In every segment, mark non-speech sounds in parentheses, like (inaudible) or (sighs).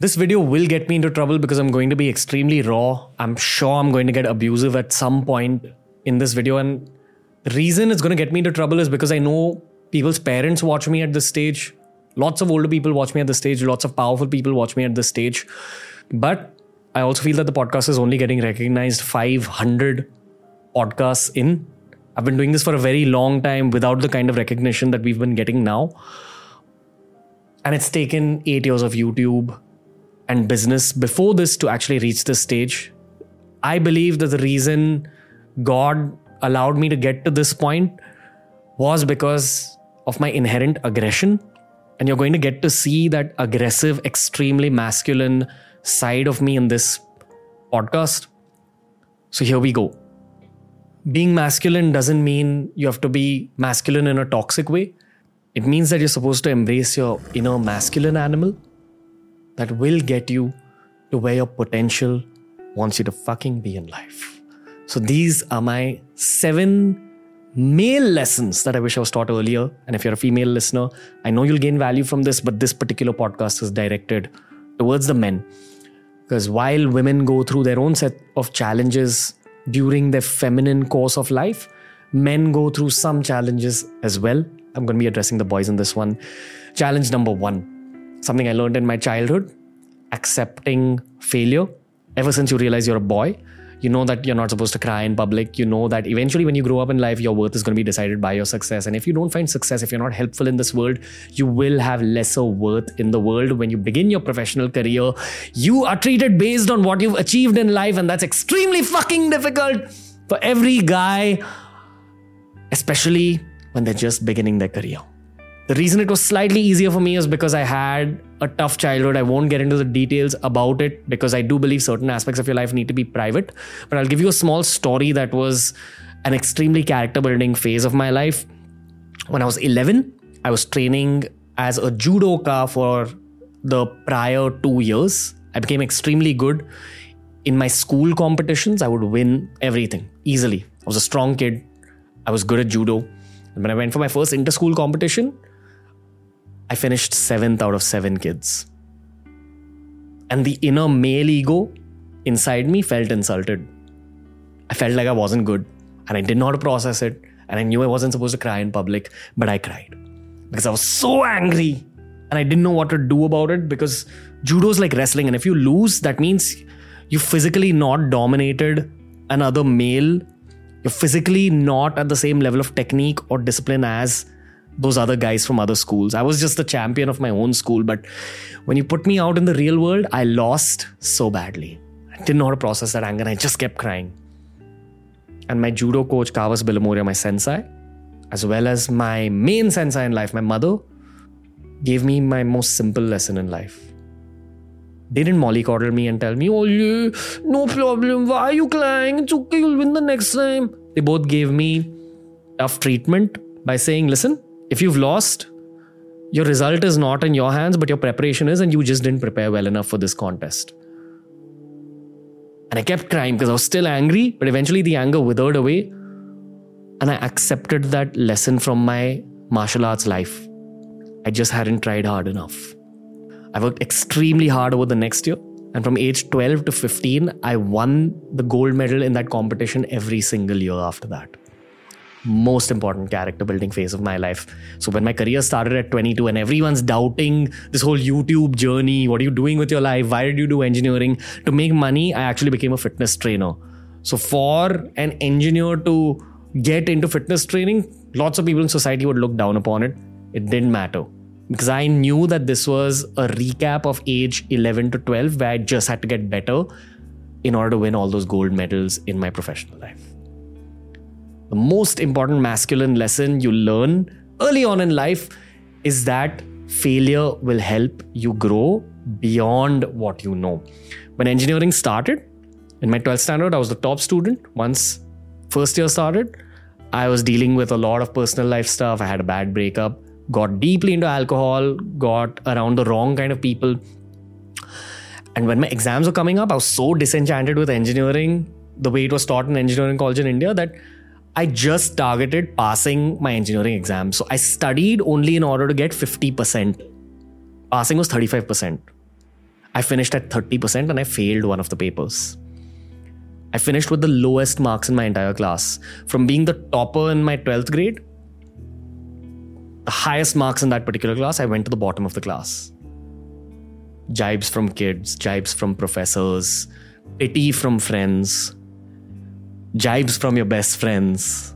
This video will get me into trouble because I'm going to be extremely raw. I'm sure I'm going to get abusive at some point in this video. And the reason it's going to get me into trouble is because I know people's parents watch me at this stage. Lots of older people watch me at this stage. Lots of powerful people watch me at this stage. But I also feel that the podcast is only getting recognized 500 podcasts in. I've been doing this for a very long time without the kind of recognition that we've been getting now. And it's taken eight years of YouTube and business before this to actually reach this stage. I believe that the reason God allowed me to get to this point was because of my inherent aggression. And you're going to get to see that aggressive, extremely masculine side of me in this podcast. So here we go. Being masculine doesn't mean you have to be masculine in a toxic way. It means that you're supposed to embrace your inner masculine animal that will get you to where your potential wants you to fucking be in life. So these are my seven male lessons that I wish I was taught earlier. And if you're a female listener, I know you'll gain value from this, but this particular podcast is directed towards the men. Because while women go through their own set of challenges during their feminine course of life, men go through some challenges as well. I'm going to be addressing the boys in this one. Challenge number one something I learned in my childhood accepting failure. Ever since you realize you're a boy, you know that you're not supposed to cry in public. You know that eventually, when you grow up in life, your worth is going to be decided by your success. And if you don't find success, if you're not helpful in this world, you will have lesser worth in the world. When you begin your professional career, you are treated based on what you've achieved in life. And that's extremely fucking difficult for every guy, especially when they're just beginning their career. The reason it was slightly easier for me is because I had a tough childhood. I won't get into the details about it because I do believe certain aspects of your life need to be private. But I'll give you a small story that was an extremely character building phase of my life. When I was 11, I was training as a judoka for the prior two years. I became extremely good. In my school competitions, I would win everything easily. I was a strong kid. I was good at judo. And when I went for my first inter school competition, I finished seventh out of seven kids. And the inner male ego inside me felt insulted. I felt like I wasn't good and I didn't process it. And I knew I wasn't supposed to cry in public, but I cried because I was so angry and I didn't know what to do about it because judo is like wrestling. And if you lose, that means you physically not dominated another male. You're physically not at the same level of technique or discipline as those other guys from other schools. I was just the champion of my own school, but when you put me out in the real world, I lost so badly. I didn't know how to process that anger. and I just kept crying. And my judo coach, Cavas Billimoria, my sensei, as well as my main sensei in life, my mother, gave me my most simple lesson in life. They didn't mollycoddle me and tell me, oh, yeah, no problem. Why are you crying? It's okay. You'll win the next time. They both gave me tough treatment by saying, listen, if you've lost, your result is not in your hands, but your preparation is, and you just didn't prepare well enough for this contest. And I kept crying because I was still angry, but eventually the anger withered away. And I accepted that lesson from my martial arts life. I just hadn't tried hard enough. I worked extremely hard over the next year. And from age 12 to 15, I won the gold medal in that competition every single year after that most important character building phase of my life. So when my career started at 22 and everyone's doubting this whole YouTube journey, what are you doing with your life? Why did you do engineering? To make money, I actually became a fitness trainer. So for an engineer to get into fitness training, lots of people in society would look down upon it. It didn't matter because I knew that this was a recap of age 11 to 12 where I just had to get better in order to win all those gold medals in my professional life the most important masculine lesson you learn early on in life is that failure will help you grow beyond what you know. When engineering started, in my 12th standard, I was the top student. Once first year started, I was dealing with a lot of personal life stuff. I had a bad breakup, got deeply into alcohol, got around the wrong kind of people. And when my exams were coming up, I was so disenchanted with engineering, the way it was taught in engineering college in India, that I just targeted passing my engineering exam. So I studied only in order to get 50%. Passing was 35%. I finished at 30% and I failed one of the papers. I finished with the lowest marks in my entire class. From being the topper in my 12th grade, the highest marks in that particular class, I went to the bottom of the class. Jibes from kids, jibes from professors, pity from friends, jibes from your best friends.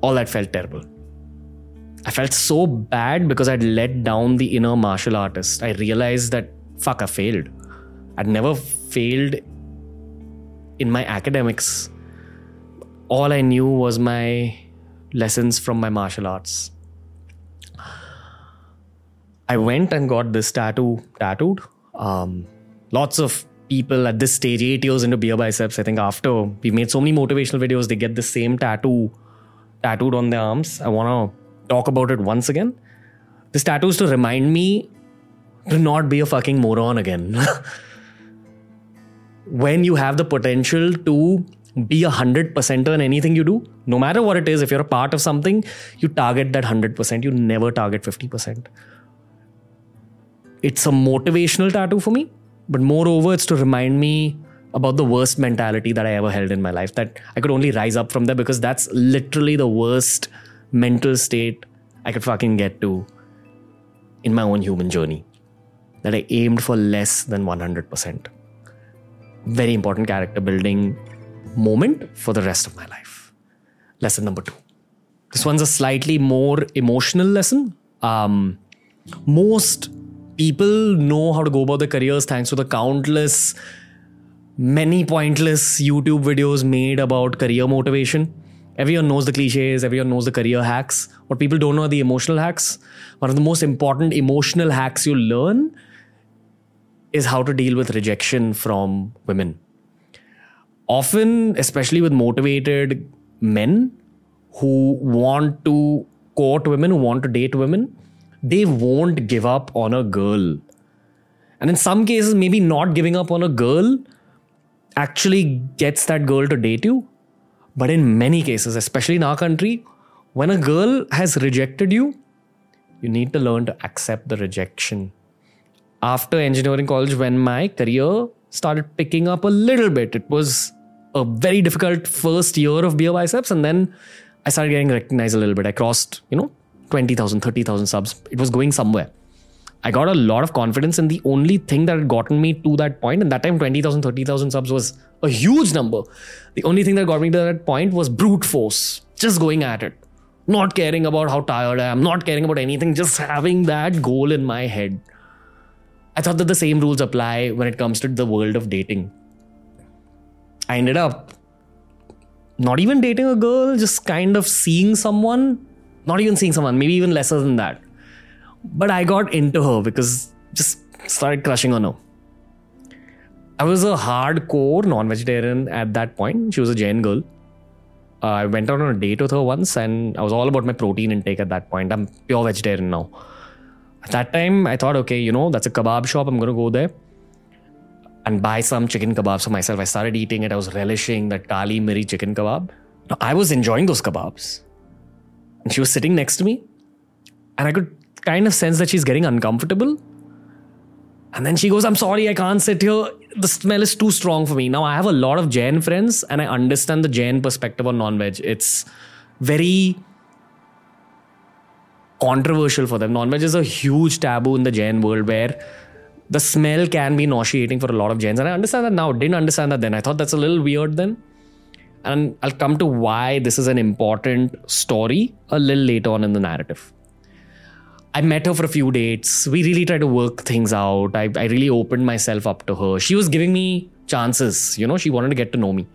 All that felt terrible. I felt so bad because I'd let down the inner martial artist. I realized that, fuck, I failed. I'd never failed in my academics. All I knew was my lessons from my martial arts. I went and got this tattoo tattooed. Um, lots of people at this stage, eight years into beer biceps, I think after we've made so many motivational videos, they get the same tattoo tattooed on their arms. I want to talk about it once again. This tattoo is to remind me to not be a fucking moron again. (laughs) when you have the potential to be a hundred percenter in anything you do, no matter what it is, if you're a part of something, you target that hundred percent. You never target fifty percent. It's a motivational tattoo for me, but moreover, it's to remind me about the worst mentality that I ever held in my life. That I could only rise up from there because that's literally the worst mental state I could fucking get to in my own human journey. That I aimed for less than 100%. Very important character building moment for the rest of my life. Lesson number two. This one's a slightly more emotional lesson. Um, most people know how to go about their careers thanks to the countless, many pointless YouTube videos made about career motivation. Everyone knows the cliches, everyone knows the career hacks. What people don't know are the emotional hacks. One of the most important emotional hacks you learn is how to deal with rejection from women. Often, especially with motivated men who want to court women, who want to date women, they won't give up on a girl. And in some cases, maybe not giving up on a girl actually gets that girl to date you. But in many cases, especially in our country, when a girl has rejected you, you need to learn to accept the rejection. After engineering college, when my career started picking up a little bit, it was a very difficult first year of beer biceps, and then I started getting recognized a little bit. I crossed, you know, 20,000, 30,000 subs. It was going somewhere. I got a lot of confidence, and the only thing that had gotten me to that point, and that time 20,000, 30,000 subs was a huge number. The only thing that got me to that point was brute force, just going at it, not caring about how tired I am, not caring about anything, just having that goal in my head. I thought that the same rules apply when it comes to the world of dating. I ended up not even dating a girl, just kind of seeing someone not even seeing someone, maybe even lesser than that. But I got into her because just started crushing on her. I was a hardcore non-vegetarian at that point. She was a Jain girl. Uh, I went out on a date with her once, and I was all about my protein intake at that point. I'm pure vegetarian now. At that time, I thought, okay, you know, that's a kebab shop. I'm gonna go there and buy some chicken kebabs for myself. I started eating it. I was relishing that kali miri chicken kebab. Now, I was enjoying those kebabs. And she was sitting next to me. And I could kind of sense that she's getting uncomfortable. And then she goes, I'm sorry, I can't sit here. The smell is too strong for me. Now, I have a lot of Jain friends and I understand the Jain perspective on non veg. It's very controversial for them. Non veg is a huge taboo in the Jain world where the smell can be nauseating for a lot of Jains. And I understand that now. Didn't understand that then. I thought that's a little weird then. And I'll come to why this is an important story a little later on in the narrative. I met her for a few dates. We really tried to work things out. I, I really opened myself up to her. She was giving me chances, you know, she wanted to get to know me.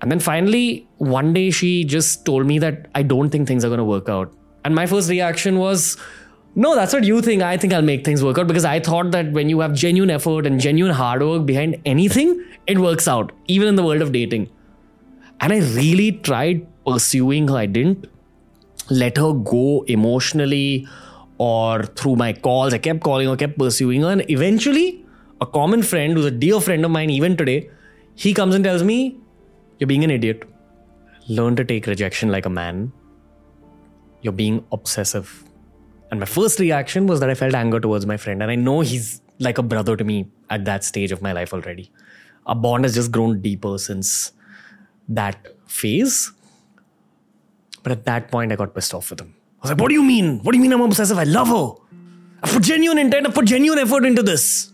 And then finally, one day she just told me that I don't think things are going to work out. And my first reaction was, no, that's what you think. I think I'll make things work out because I thought that when you have genuine effort and genuine hard work behind anything, it works out, even in the world of dating. And I really tried pursuing her. I didn't let her go emotionally or through my calls. I kept calling her, kept pursuing her. And eventually, a common friend who's a dear friend of mine, even today, he comes and tells me, You're being an idiot. Learn to take rejection like a man. You're being obsessive. And my first reaction was that I felt anger towards my friend. And I know he's like a brother to me at that stage of my life already. Our bond has just grown deeper since that phase. But at that point, I got pissed off with him. I was like, What do you mean? What do you mean I'm obsessive? I love her. I put genuine intent, I put genuine effort into this.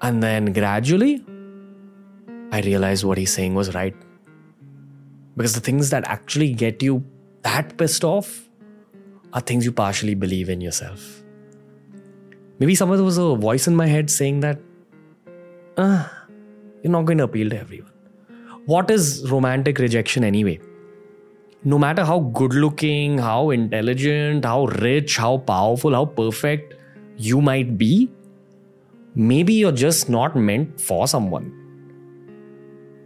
And then gradually, I realized what he's saying was right. Because the things that actually get you that pissed off are things you partially believe in yourself. Maybe some of there was a voice in my head saying that, ah, you're not going to appeal to everyone. What is romantic rejection anyway? No matter how good looking, how intelligent, how rich, how powerful, how perfect you might be, maybe you're just not meant for someone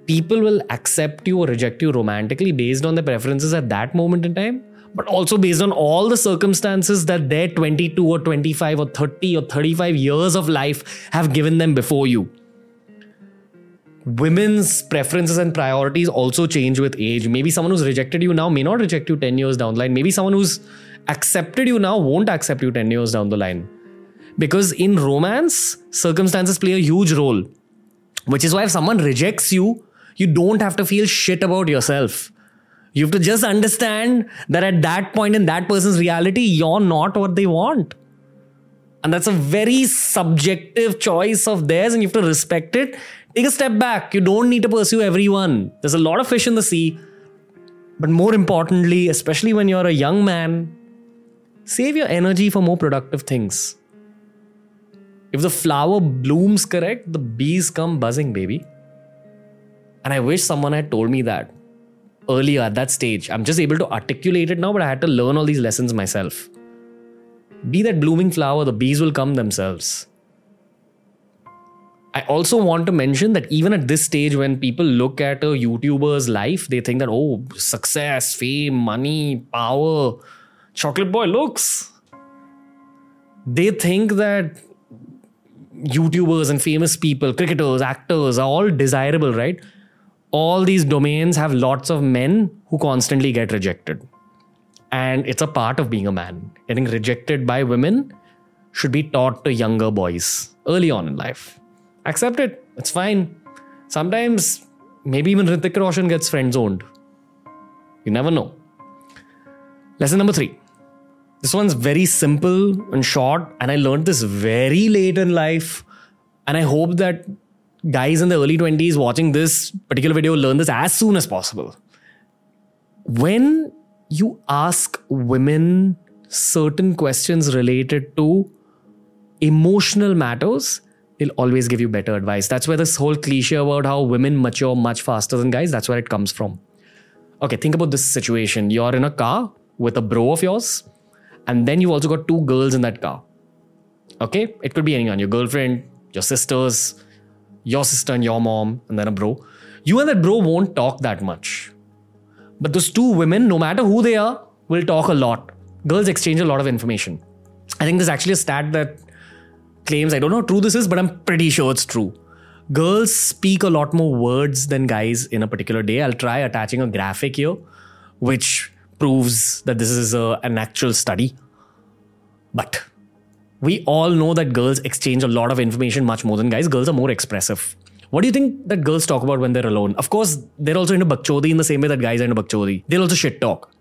people will accept you or reject you romantically based on their preferences at that moment in time, but also based on all the circumstances that their 22 or 25 or 30 or 35 years of life have given them before you. Women's preferences and priorities also change with age. Maybe someone who's rejected you now may not reject you 10 years down the line. Maybe someone who's accepted you now won't accept you 10 years down the line. Because in romance, circumstances play a huge role. Which is why if someone rejects you, you don't have to feel shit about yourself. You have to just understand that at that point in that person's reality, you're not what they want. And that's a very subjective choice of theirs, and you have to respect it. Take a step back. You don't need to pursue everyone. There's a lot of fish in the sea. But more importantly, especially when you're a young man, save your energy for more productive things. If the flower blooms correct, the bees come buzzing, baby. And I wish someone had told me that earlier at that stage. I'm just able to articulate it now, but I had to learn all these lessons myself. Be that blooming flower, the bees will come themselves. I also want to mention that even at this stage, when people look at a YouTuber's life, they think that, oh, success, fame, money, power, chocolate boy looks. They think that YouTubers and famous people, cricketers, actors are all desirable, right? all these domains have lots of men who constantly get rejected. And it's a part of being a man. Getting rejected by women should be taught to younger boys early on in life. Accept it, it's fine. Sometimes, maybe even Hrithik Roshan gets friend zoned. You never know. Lesson number three. This one's very simple and short, and I learned this very late in life. And I hope that guys in the early 20s watching this particular video learn this as soon as possible. When you ask women certain questions related to emotional matters, they'll always give you better advice. That's where this whole cliche about how women mature much faster than guys, that's where it comes from. Okay, think about this situation. You're in a car with a bro of yours, and then you've also got two girls in that car. Okay, it could be anyone your girlfriend, your sisters, your sister and your mom, and then a bro. You and that bro won't talk that much. But those two women, no matter who they are, will talk a lot. Girls exchange a lot of information. I think there's actually a stat that claims, I don't know how true this is, but I'm pretty sure it's true. Girls speak a lot more words than guys in a particular day. I'll try attaching a graphic here, which proves that this is a, an actual study. But we all know that girls exchange a lot of information much more than guys. Girls are more expressive. What do you think that girls talk about when they're alone? Of course, they're also into bakchodi in the same way that guys are into bakchodi. They'll also shit talk.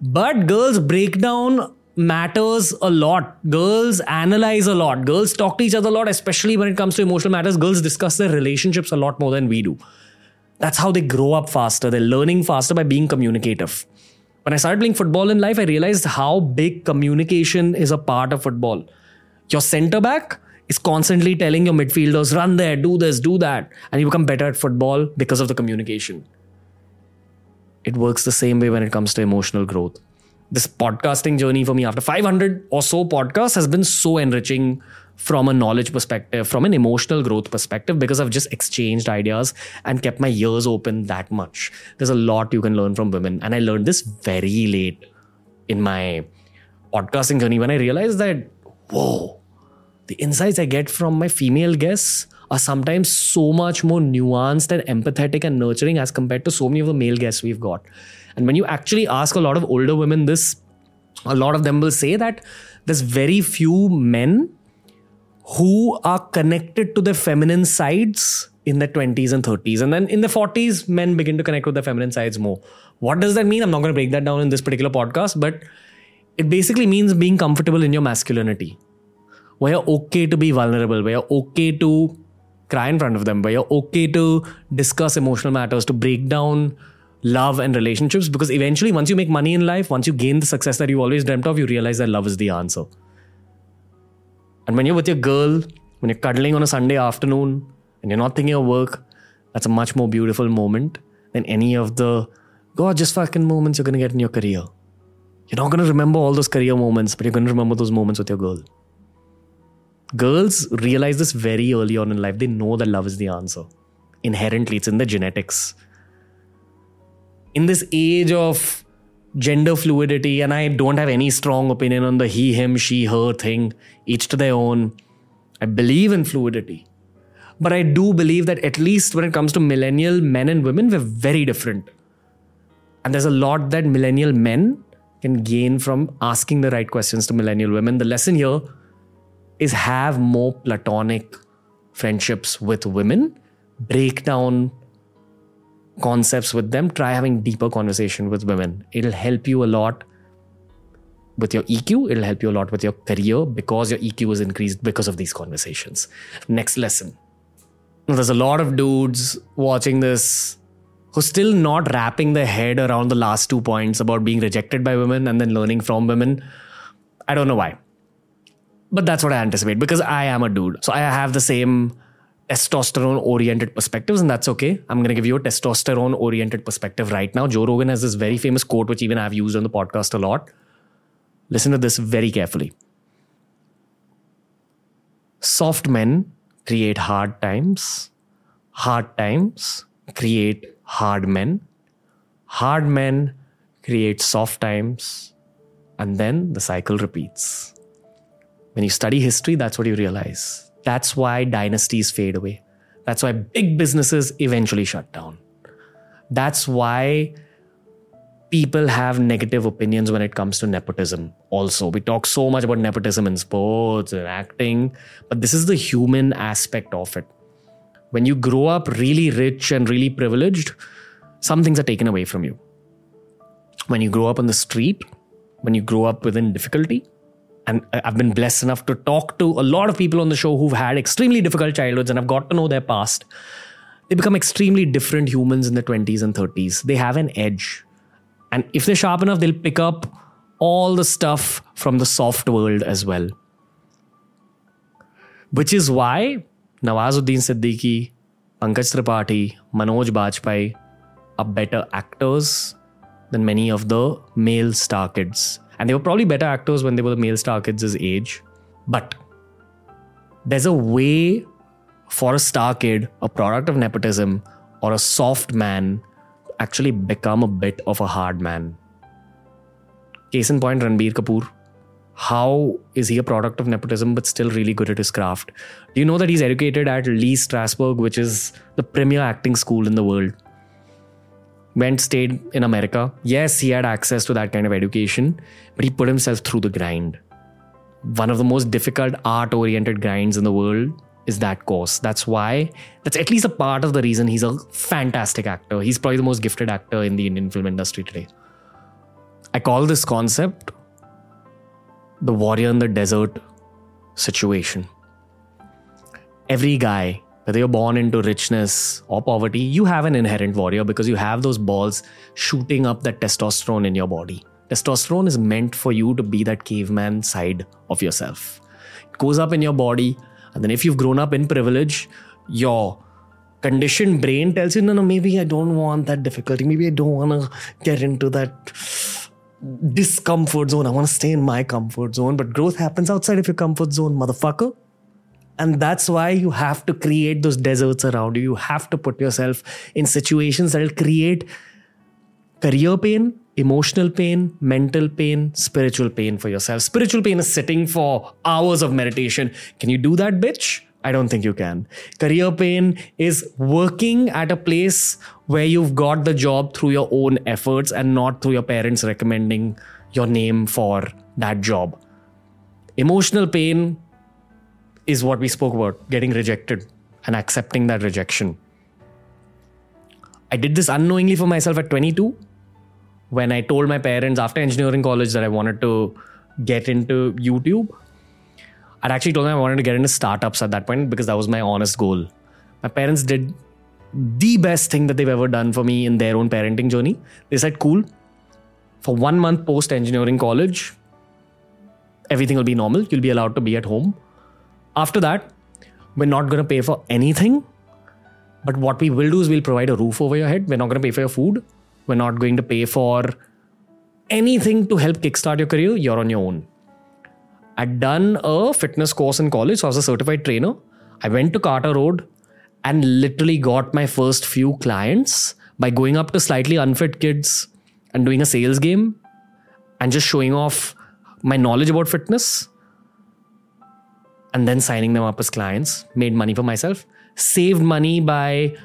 But girls break down matters a lot. Girls analyze a lot. Girls talk to each other a lot, especially when it comes to emotional matters. Girls discuss their relationships a lot more than we do. That's how they grow up faster. They're learning faster by being communicative. When I started playing football in life, I realized how big communication is a part of football. Your center back is constantly telling your midfielders, run there, do this, do that. And you become better at football because of the communication. It works the same way when it comes to emotional growth. This podcasting journey for me after 500 or so podcasts has been so enriching from a knowledge perspective, from an emotional growth perspective, because I've just exchanged ideas and kept my ears open that much. There's a lot you can learn from women. And I learned this very late in my podcasting journey when I realized that, whoa, the insights I get from my female guests are sometimes so much more nuanced and empathetic and nurturing as compared to so many of the male guests we've got. And when you actually ask a lot of older women this, a lot of them will say that there's very few men who are connected to their feminine sides in their 20s and 30s. And then in the 40s, men begin to connect with their feminine sides more. What does that mean? I'm not going to break that down in this particular podcast, but it basically means being comfortable in your masculinity, where you're okay to be vulnerable, where you're okay to cry in front of them, where you're okay to discuss emotional matters, to break down love and relationships. Because eventually, once you make money in life, once you gain the success that you always dreamt of, you realize that love is the answer. And when you're with your girl, when you're cuddling on a Sunday afternoon, and you're not thinking of work, that's a much more beautiful moment than any of the gorgeous fucking moments you're gonna get in your career. You're not gonna remember all those career moments, but you're gonna remember those moments with your girl. Girls realize this very early on in life. They know that love is the answer. Inherently, it's in their genetics. In this age of gender fluidity, and I don't have any strong opinion on the he, him, she, her thing, each to their own. I believe in fluidity. But I do believe that at least when it comes to millennial men and women, we're very different. And there's a lot that millennial men can gain from asking the right questions to millennial women. The lesson here is have more platonic friendships with women, break down concepts with them, try having deeper conversation with women. It'll help you a lot with your EQ, it'll help you a lot with your career because your EQ is increased because of these conversations. Next lesson Now, there's a lot of dudes watching this who's still not wrapping their head around the last two points about being rejected by women and then learning from women. I don't know why. But that's what I anticipate because I am a dude. So I have the same testosterone oriented perspectives, and that's okay. I'm going to give you a testosterone oriented perspective right now. Joe Rogan has this very famous quote, which even I've used on the podcast a lot. Listen to this very carefully. Soft men create hard times. Hard times create hard men. Hard men create soft times. And then the cycle repeats. When you study history, that's what you realize. That's why dynasties fade away. That's why big businesses eventually shut down. That's why people have negative opinions when it comes to nepotism also we talk so much about nepotism in sports and acting but this is the human aspect of it when you grow up really rich and really privileged some things are taken away from you when you grow up on the street when you grow up within difficulty and I've been blessed enough to talk to a lot of people on the show who've had extremely difficult childhoods and I've got to know their past. They become extremely different humans in the 20s and 30s. They have an edge. And if they're sharp enough, they'll pick up all the stuff from the soft world as well. Which is why Nawazuddin Siddiqui, Pankaj Tripathi, Manoj Bajpayee are better actors than many of the male star kids. And they were probably better actors when they were the male star kids' age. But there's a way for a star kid, a product of nepotism, or a soft man to actually become a bit of a hard man. Case in point, Ranbir Kapoor. How is he a product of nepotism but still really good at his craft? Do you know that he's educated at Lee Strasberg, which is the premier acting school in the world? Went, stayed in America. Yes, he had access to that kind of education, but he put himself through the grind. One of the most difficult art oriented grinds in the world is that course. That's why, that's at least a part of the reason he's a fantastic actor. He's probably the most gifted actor in the Indian film industry today. I call this concept the warrior in the desert situation. Every guy, whether you're born into richness or poverty, you have an inherent warrior because you have those balls shooting up that testosterone in your body. Testosterone is meant for you to be that caveman side of yourself. It goes up in your body and then if you've grown up in privilege, your conditioned brain tells you, no, no, maybe I don't want that difficulty. Maybe I don't want to get into that discomfort zone. I want to stay in my comfort zone. But growth happens outside of your comfort zone, motherfucker. And that's why you have to create those deserts around you. You have to put yourself in situations that will create career pain, emotional pain, mental pain, spiritual pain for yourself. Spiritual pain is sitting for hours of meditation. Can you do that, bitch? I don't think you can. Career pain is working at a place where you've got the job through your own efforts and not through your parents recommending your name for that job. Emotional pain is what we spoke about getting rejected and accepting that rejection. I did this unknowingly for myself at 22 when I told my parents after engineering college that I wanted to get into YouTube. I'd actually told them I wanted to get into startups at that point because that was my honest goal. My parents did the best thing that they've ever done for me in their own parenting journey. They said, Cool, for one month post engineering college, everything will be normal. You'll be allowed to be at home. After that, we're not going to pay for anything. But what we will do is we'll provide a roof over your head. We're not going to pay for your food. We're not going to pay for anything to help kickstart your career. You're on your own. I'd done a fitness course in college, so I was a certified trainer. I went to Carter Road and literally got my first few clients by going up to slightly unfit kids and doing a sales game and just showing off my knowledge about fitness and then signing them up as clients, made money for myself, saved money by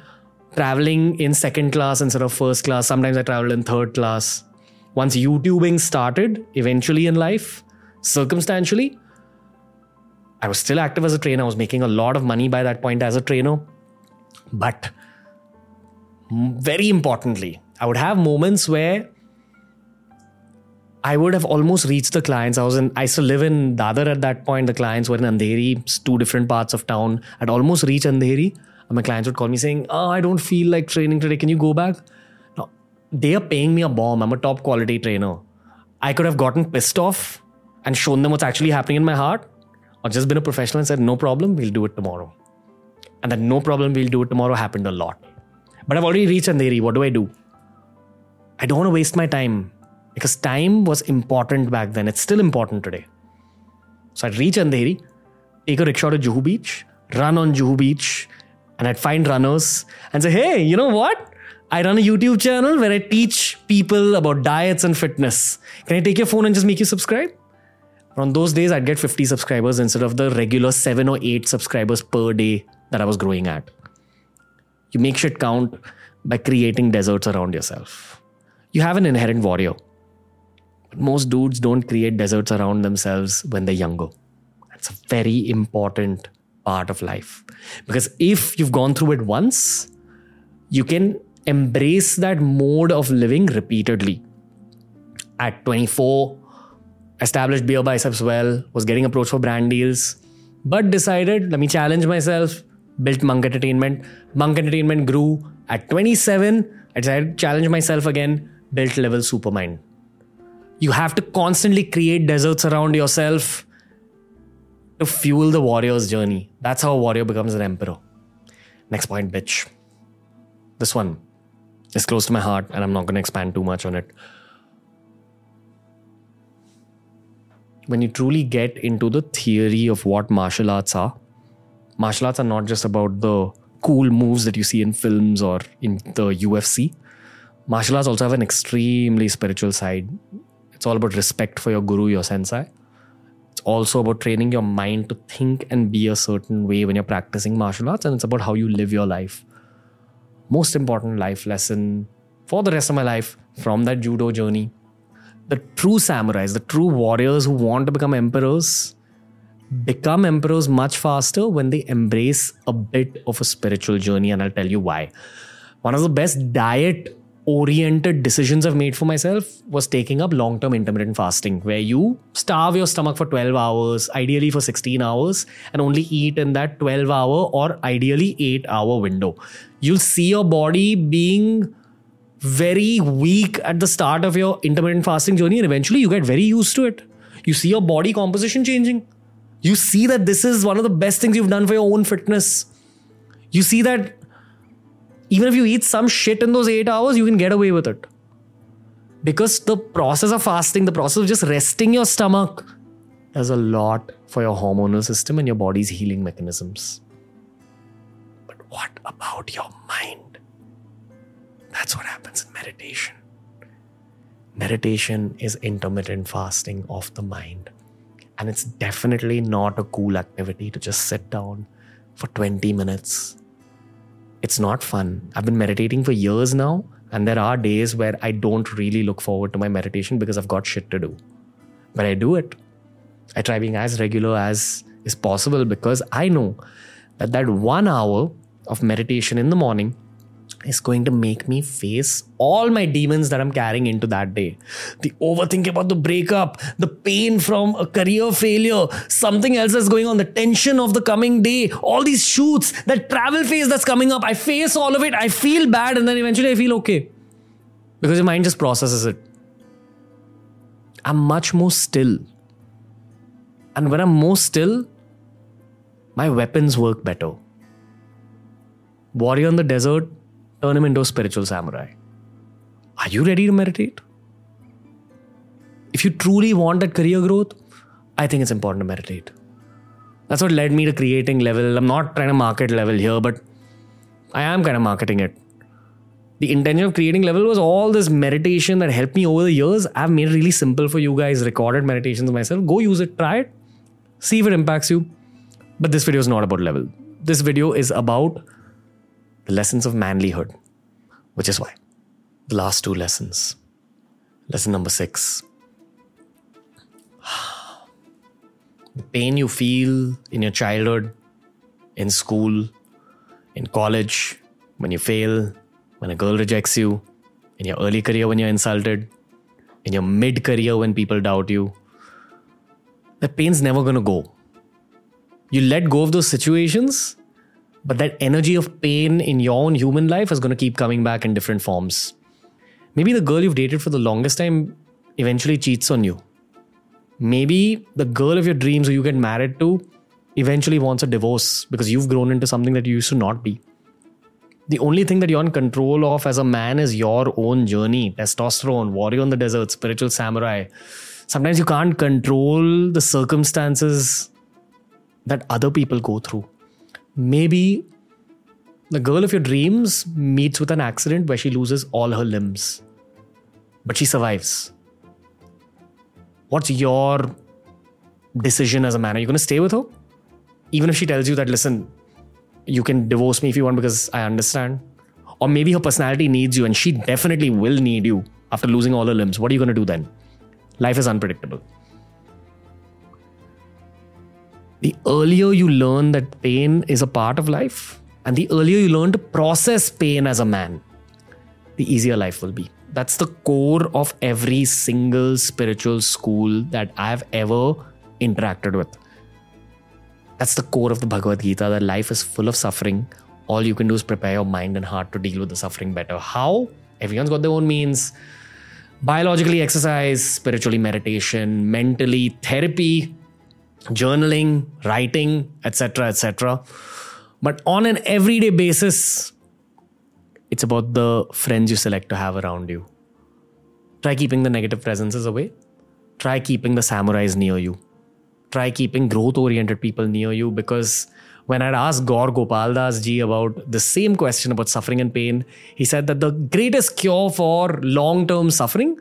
traveling in second class instead of first class. Sometimes I traveled in third class. Once YouTubing started, eventually in life, circumstantially, I was still active as a trainer. I was making a lot of money by that point as a trainer. But very importantly, I would have moments where I would have almost reached the clients. I was in, I used to live in Dadar at that point. The clients were in Andheri, two different parts of town. I'd almost reached Andheri. And my clients would call me saying, Oh, I don't feel like training today. Can you go back? No, they are paying me a bomb. I'm a top quality trainer. I could have gotten pissed off and shown them what's actually happening in my heart, or just been a professional and said, No problem, we'll do it tomorrow. And that no problem, we'll do it tomorrow happened a lot. But I've already reached Andheri. What do I do? I don't want to waste my time because time was important back then. It's still important today. So I'd reach Andheri, take a rickshaw to Juhu Beach, run on Juhu Beach, and I'd find runners and say, hey, you know what? I run a YouTube channel where I teach people about diets and fitness. Can I take your phone and just make you subscribe? On those days, I'd get 50 subscribers instead of the regular 7 or 8 subscribers per day that I was growing at. You make shit count by creating deserts around yourself. You have an inherent warrior most dudes don't create deserts around themselves when they're younger. That's a very important part of life. Because if you've gone through it once, you can embrace that mode of living repeatedly. At 24, established beer biceps well, was getting approached for brand deals, but decided, let me challenge myself, built Monk Entertainment. Monk Entertainment grew. At 27, I decided to challenge myself again, built Level Supermind. You have to constantly create deserts around yourself to fuel the warrior's journey. That's how a warrior becomes an emperor. Next point, bitch. This one is close to my heart, and I'm not going to expand too much on it. When you truly get into the theory of what martial arts are, martial arts are not just about the cool moves that you see in films or in the UFC. Martial arts also have an extremely spiritual side. It's all about respect for your guru, your sensei. It's also about training your mind to think and be a certain way when you're practicing martial arts, and it's about how you live your life. Most important life lesson for the rest of my life from that judo journey. The true samurais, the true warriors who want to become emperors, become emperors much faster when they embrace a bit of a spiritual journey, and I'll tell you why. One of the best diet oriented decisions I've made for myself was taking up long term intermittent fasting, where you starve your stomach for 12 hours, ideally for 16 hours, and only eat in that 12 hour or ideally 8 hour window. You'll see your body being very weak at the start of your intermittent fasting journey, and eventually you get very used to it. You see your body composition changing. You see that this is one of the best things you've done for your own fitness. You see that even if you eat some shit in those eight hours, you can get away with it. Because the process of fasting, the process of just resting your stomach, does a lot for your hormonal system and your body's healing mechanisms. But what about your mind? That's what happens in meditation. Meditation is intermittent fasting of the mind. And it's definitely not a cool activity to just sit down for 20 minutes it's not fun. I've been meditating for years now, And there are days where I don't really look forward to my meditation because I've got shit to do. But I do it. I try being as regular as is possible because I know that that one hour of meditation in the morning is going to make me face all my demons that I'm carrying into that day. The overthinking about the breakup, the pain from a career failure, something else that's going on, the tension of the coming day, all these shoots, that travel phase that's coming up. I face all of it. I feel bad and then eventually I feel okay. Because your mind just processes it. I'm much more still. And when I'm more still, my weapons work better. Warrior in the desert, turn him into a spiritual samurai. Are you ready to meditate? If you truly want that career growth, I think it's important to meditate. That's what led me to creating Level. I'm not trying to market Level here, but I am kind of marketing it. The intention of creating Level was all this meditation that helped me over the years. I've made it really simple for you guys, recorded meditations myself. Go use it, try it, see if it impacts you. But this video is not about Level. This video is about the lessons of manlyhood, which is why the last two lessons. Lesson number six the pain you feel in your childhood, in school, in college, when you fail, when a girl rejects you, in your early career when you're insulted, in your mid career when people doubt you. That pain's never gonna go. You let go of those situations but that energy of pain in your own human life is going to keep coming back in different forms. Maybe the girl you've dated for the longest time eventually cheats on you. Maybe the girl of your dreams who you get married to eventually wants a divorce because you've grown into something that you used to not be. The only thing that you're in control of as a man is your own journey testosterone, warrior in the desert, spiritual samurai. Sometimes you can't control the circumstances that other people go through maybe the girl of your dreams meets with an accident where she loses all her limbs, but she survives. What's your decision as a man? Are you going to stay with her? Even if she tells you that, listen, you can divorce me if you want because I understand. Or maybe her personality needs you and she definitely will need you after losing all her limbs. What are you going to do then? Life is unpredictable. The earlier you learn that pain is a part of life, and the earlier you learn to process pain as a man, the easier life will be. That's the core of every single spiritual school that I've ever interacted with. That's the core of the Bhagavad Gita that life is full of suffering. All you can do is prepare your mind and heart to deal with the suffering better. How? Everyone's got their own means. Biologically, exercise, spiritually, meditation, mentally, therapy, journaling, writing, etc., etc. But on an everyday basis, it's about the friends you select to have around you. Try keeping the negative presences away. Try keeping the samurais near you. Try keeping growth oriented people near you because when I'd asked Gaur Gopal Das ji about the same question about suffering and pain, he said that the greatest cure for long term suffering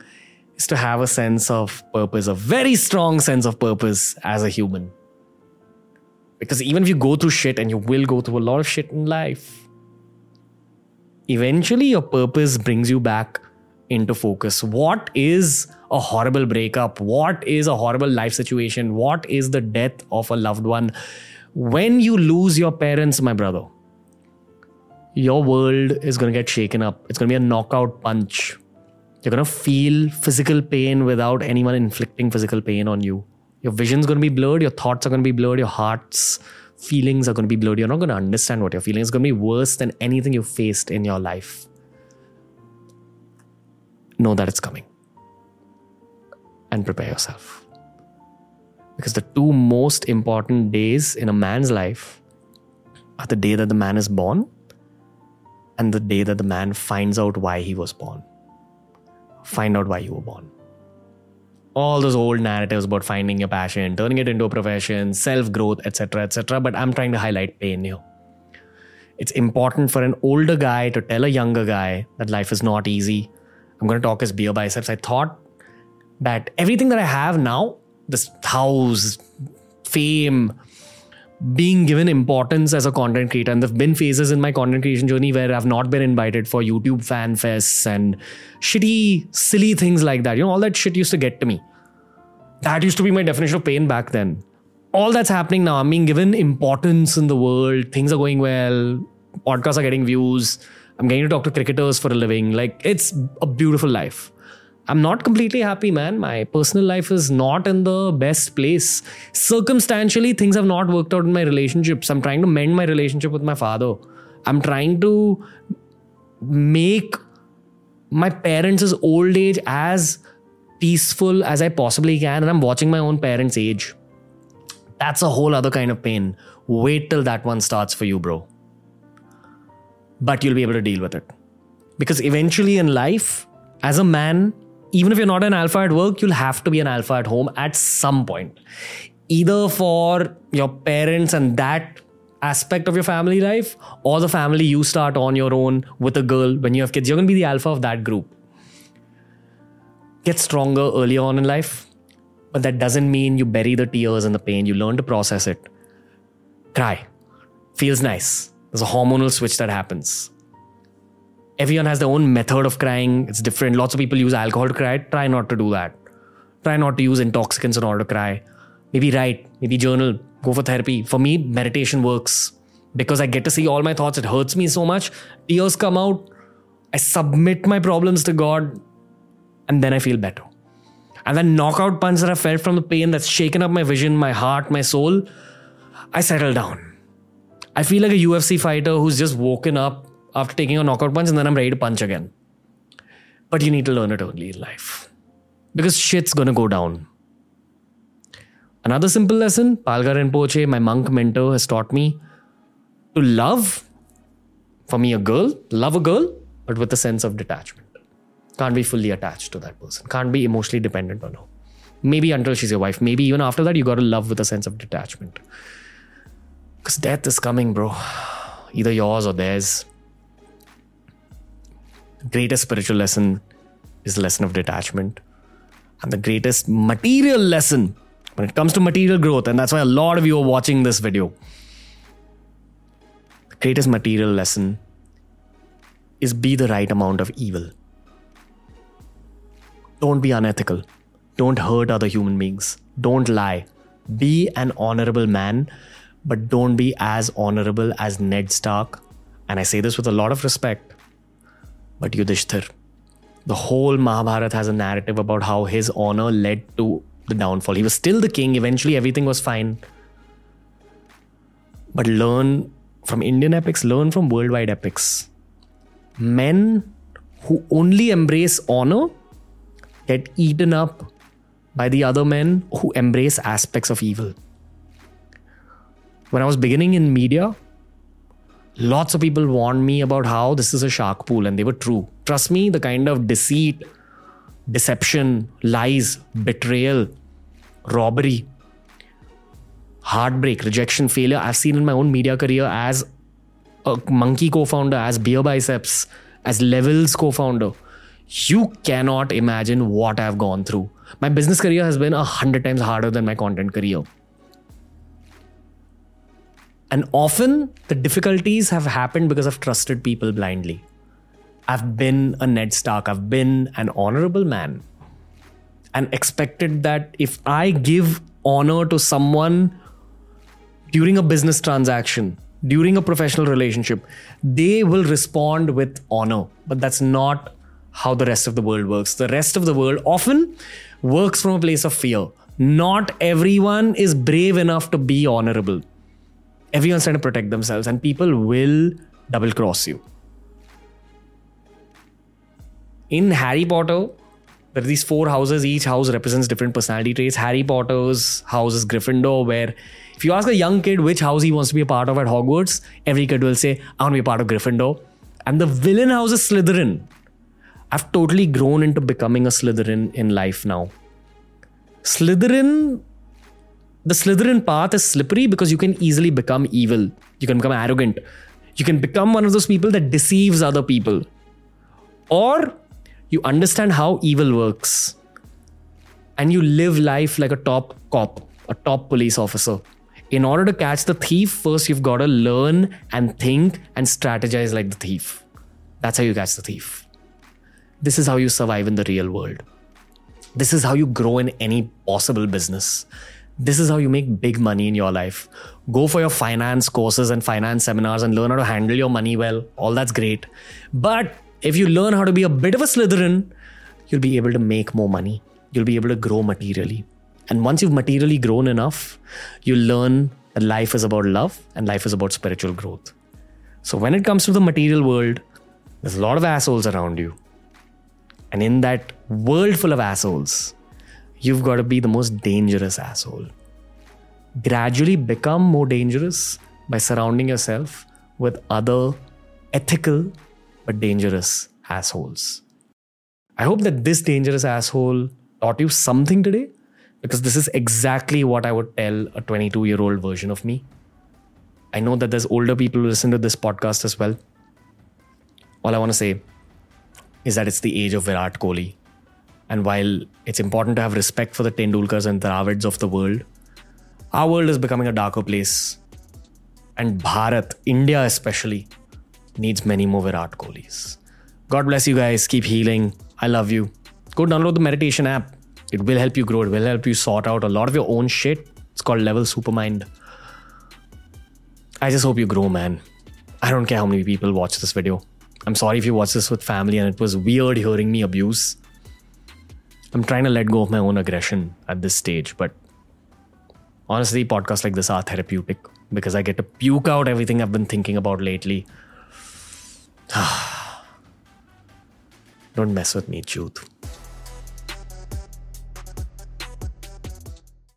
is to have a sense of purpose, a very strong sense of purpose as a human. Because even if you go through shit, and you will go through a lot of shit in life, eventually your purpose brings you back into focus. What is a horrible breakup? What is a horrible life situation? What is the death of a loved one? When you lose your parents, my brother, your world is going to get shaken up. It's going to be a knockout punch you're going to feel physical pain without anyone inflicting physical pain on you. Your vision's going to be blurred. Your thoughts are going to be blurred. Your heart's feelings are going to be blurred. You're not going to understand what you're feeling. It's going to be worse than anything you've faced in your life. Know that it's coming. And prepare yourself. Because the two most important days in a man's life are the day that the man is born and the day that the man finds out why he was born find out why you were born. All those old narratives about finding your passion, turning it into a profession, self growth, etc., etc. But I'm trying to highlight pain here. It's important for an older guy to tell a younger guy that life is not easy. I'm going to talk his beer biceps. I thought that everything that I have now, this house, fame, being given importance as a content creator. And there have been phases in my content creation journey where I've not been invited for YouTube fan fests and shitty, silly things like that. You know, all that shit used to get to me. That used to be my definition of pain back then. All that's happening now. I'm being given importance in the world. Things are going well. Podcasts are getting views. I'm getting to talk to cricketers for a living. Like, it's a beautiful life. I'm not completely happy, man. My personal life is not in the best place. Circumstantially, things have not worked out in my relationships. I'm trying to mend my relationship with my father. I'm trying to make my parents' old age as peaceful as I possibly can. And I'm watching my own parents age. That's a whole other kind of pain. Wait till that one starts for you, bro. But you'll be able to deal with it. Because eventually in life, as a man, even if you're not an alpha at work, you'll have to be an alpha at home at some point. Either for your parents and that aspect of your family life, or the family you start on your own with a girl when you have kids. You're going to be the alpha of that group. Get stronger early on in life, but that doesn't mean you bury the tears and the pain. You learn to process it. Cry. Feels nice. There's a hormonal switch that happens everyone has their own method of crying. It's different. Lots of people use alcohol to cry. Try not to do that. Try not to use intoxicants in order to cry. Maybe write, maybe journal, go for therapy. For me, meditation works because I get to see all my thoughts. It hurts me so much. Tears come out. I submit my problems to God and then I feel better. And then knockout punch that I felt from the pain that's shaken up my vision, my heart, my soul, I settle down. I feel like a UFC fighter who's just woken up after taking a knockout punch and then I'm ready to punch again. But you need to learn it early in life because shit's gonna go down. Another simple lesson Palga Rinpoche, my monk mentor, has taught me to love, for me, a girl, love a girl, but with a sense of detachment. Can't be fully attached to that person, can't be emotionally dependent on her. Maybe until she's your wife, maybe even after that, you gotta love with a sense of detachment. Because death is coming, bro. Either yours or theirs greatest spiritual lesson is the lesson of detachment. And the greatest material lesson when it comes to material growth, and that's why a lot of you are watching this video. The greatest material lesson is be the right amount of evil. Don't be unethical. Don't hurt other human beings. Don't lie. Be an honorable man, but don't be as honorable as Ned Stark. And I say this with a lot of respect but Yudhishthir. The whole Mahabharata has a narrative about how his honor led to the downfall. He was still the king, eventually, everything was fine. But learn from Indian epics, learn from worldwide epics. Men who only embrace honor get eaten up by the other men who embrace aspects of evil. When I was beginning in media, lots of people warned me about how this is a shark pool, and they were true. Trust me, the kind of deceit, deception, lies, betrayal, robbery, heartbreak, rejection, failure I've seen in my own media career as a Monk-E co founder, as Beer Biceps, as Levels co founder. You cannot imagine what I've gone through. My business career has been a hundred times harder than my content career. And often the difficulties have happened because I've trusted people blindly. I've been a Ned Stark, I've been an honorable man, and expected that if I give honor to someone during a business transaction, during a professional relationship, they will respond with honor. But that's not how the rest of the world works. The rest of the world often works from a place of fear. Not everyone is brave enough to be honorable everyone's trying to protect themselves and people will double cross you. In Harry Potter, there are these four houses. Each house represents different personality traits. Harry Potter's house is Gryffindor, where if you ask a young kid which house he wants to be a part of at Hogwarts, every kid will say, I want to be a part of Gryffindor. And the villain house is Slytherin. I've totally grown into becoming a Slytherin in life now. Slytherin the Slytherin path is slippery because you can easily become evil. You can become arrogant. You can become one of those people that deceives other people. Or you understand how evil works and you live life like a top cop, a top police officer In order to catch the thief, first you've got to learn and think and strategize like the thief. That's how you catch the thief. This is how you survive in the real world. This is how you grow in any possible business. This is how you make big money in your life. Go for your finance courses and finance seminars and learn how to handle your money well. All that's great. But if you learn how to be a bit of a Slytherin, you'll be able to make more money. You'll be able to grow materially. And once you've materially grown enough, you'll learn that life is about love and life is about spiritual growth. So when it comes to the material world, there's a lot of assholes around you. And in that world full of assholes, you've got to be the most dangerous asshole. Gradually become more dangerous by surrounding yourself with other ethical but dangerous assholes. I hope that this dangerous asshole taught you something today because this is exactly what I would tell a 22 year old version of me. I know that there's older people who listen to this podcast as well. All I want to say is that it's the age of Virat Kohli. And while it's important to have respect for the Tendulkars and Dravids of the world, our world is becoming a darker place. And Bharat, India especially, needs many more Virat Kohlis. God bless you guys. Keep healing. I love you. Go download the meditation app. It will help you grow. It will help you sort out a lot of your own shit. It's called Level Supermind. I just hope you grow, man. I don't care how many people watch this video. I'm sorry if you watch this with family and it was weird hearing me abuse. I'm trying to let go of my own aggression at this stage, but honestly, podcasts like this are therapeutic because I get to puke out everything I've been thinking about lately. (sighs) Don't mess with me, truth.